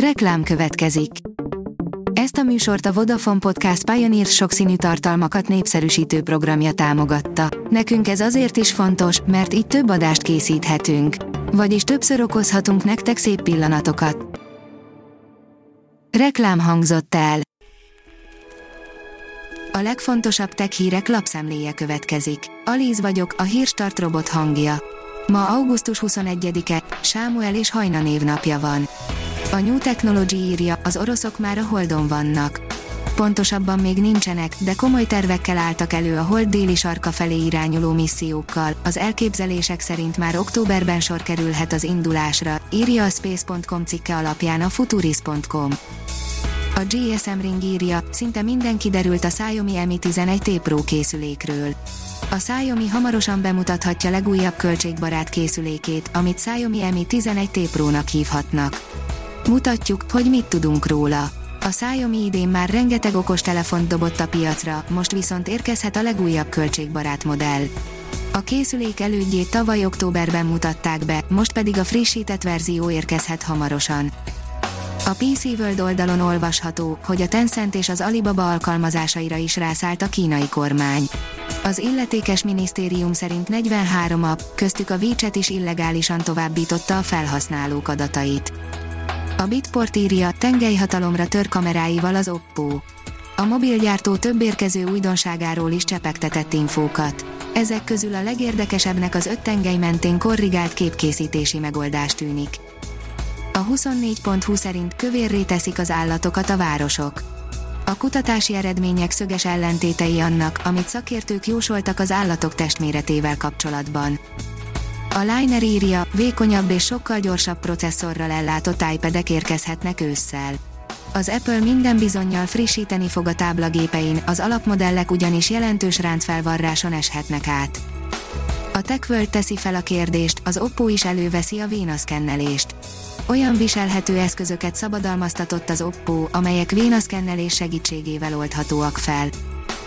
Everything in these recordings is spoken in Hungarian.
Reklám következik. Ezt a műsort a Vodafone Podcast Pioneer sokszínű tartalmakat népszerűsítő programja támogatta. Nekünk ez azért is fontos, mert így több adást készíthetünk. Vagyis többször okozhatunk nektek szép pillanatokat. Reklám hangzott el. A legfontosabb tech hírek lapszemléje következik. Alíz vagyok, a hírstart robot hangja. Ma augusztus 21-e, Sámuel és Hajna névnapja van. A New Technology írja, az oroszok már a Holdon vannak. Pontosabban még nincsenek, de komoly tervekkel álltak elő a Hold déli sarka felé irányuló missziókkal. Az elképzelések szerint már októberben sor kerülhet az indulásra, írja a Space.com cikke alapján a Futuris.com. A GSM Ring írja, szinte minden kiderült a Xiaomi Mi 11 T Pro készülékről. A Xiaomi hamarosan bemutathatja legújabb költségbarát készülékét, amit Xiaomi Mi 11 T Pro-nak hívhatnak. Mutatjuk, hogy mit tudunk róla. A Xiaomi idén már rengeteg okos telefont dobott a piacra, most viszont érkezhet a legújabb költségbarát modell. A készülék elődjét tavaly októberben mutatták be, most pedig a frissített verzió érkezhet hamarosan. A PC World oldalon olvasható, hogy a Tencent és az Alibaba alkalmazásaira is rászállt a kínai kormány. Az illetékes minisztérium szerint 43 app, köztük a WeChat is illegálisan továbbította a felhasználók adatait. A Bitport írja, tengelyhatalomra tör kameráival az Oppo. A mobilgyártó több érkező újdonságáról is csepegtetett infókat. Ezek közül a legérdekesebbnek az öt tengely mentén korrigált képkészítési megoldás tűnik. A 24.20 szerint kövérré teszik az állatokat a városok. A kutatási eredmények szöges ellentétei annak, amit szakértők jósoltak az állatok testméretével kapcsolatban. A Liner írja, vékonyabb és sokkal gyorsabb processzorral ellátott iPad-ek érkezhetnek ősszel. Az Apple minden bizonyal frissíteni fog a táblagépein, az alapmodellek ugyanis jelentős ráncfelvarráson eshetnek át. A TechWorld teszi fel a kérdést, az Oppo is előveszi a vénaszkennelést. Olyan viselhető eszközöket szabadalmaztatott az Oppo, amelyek vénaszkennelés segítségével oldhatóak fel.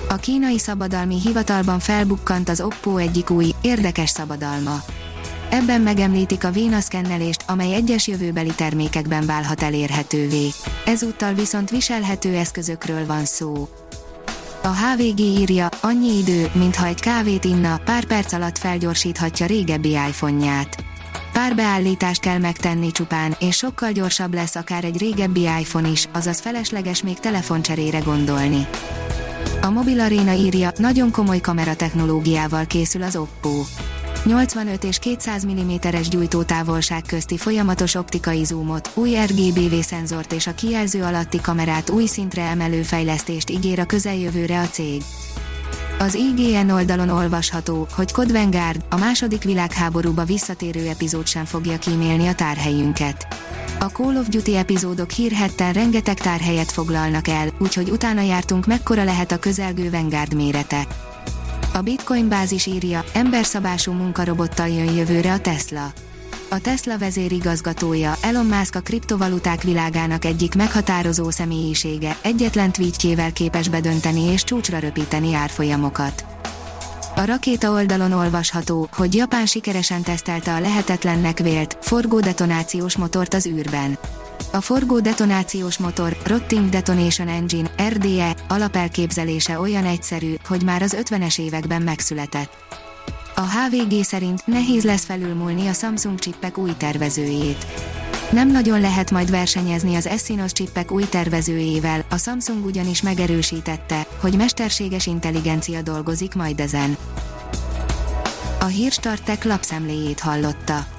A kínai szabadalmi hivatalban felbukkant az Oppo egyik új, érdekes szabadalma. Ebben megemlítik a vénaszkennelést, amely egyes jövőbeli termékekben válhat elérhetővé. Ezúttal viszont viselhető eszközökről van szó. A HVG írja, annyi idő, mintha egy kávét inna, pár perc alatt felgyorsíthatja régebbi iPhone-ját. Pár beállítást kell megtenni csupán, és sokkal gyorsabb lesz akár egy régebbi iPhone is, azaz felesleges még telefoncserére gondolni. A Mobil Arena írja, nagyon komoly kameratechnológiával készül az Oppo. 85 és 200 mm-es gyújtótávolság közti folyamatos optikai zoomot, új RGBV szenzort és a kijelző alatti kamerát új szintre emelő fejlesztést ígér a közeljövőre a cég. Az IGN oldalon olvasható, hogy Code Vanguard, a második világháborúba visszatérő epizód sem fogja kímélni a tárhelyünket. A Call of Duty epizódok hírhetten rengeteg tárhelyet foglalnak el, úgyhogy utána jártunk mekkora lehet a közelgő Vanguard mérete. A Bitcoin bázis írja, emberszabású munkarobottal jön jövőre a Tesla. A Tesla vezérigazgatója, Elon Musk a kriptovaluták világának egyik meghatározó személyisége, egyetlen tweetjével képes bedönteni és csúcsra röpíteni árfolyamokat. A rakéta oldalon olvasható, hogy Japán sikeresen tesztelte a lehetetlennek vélt, forgó detonációs motort az űrben. A forgó detonációs motor, Rotting Detonation Engine, RDE, alapelképzelése olyan egyszerű, hogy már az 50-es években megszületett. A HVG szerint nehéz lesz felülmúlni a Samsung csippek új tervezőjét. Nem nagyon lehet majd versenyezni az Exynos csippek új tervezőjével, a Samsung ugyanis megerősítette, hogy mesterséges intelligencia dolgozik majd ezen. A Hírstartek lapszemléjét hallotta.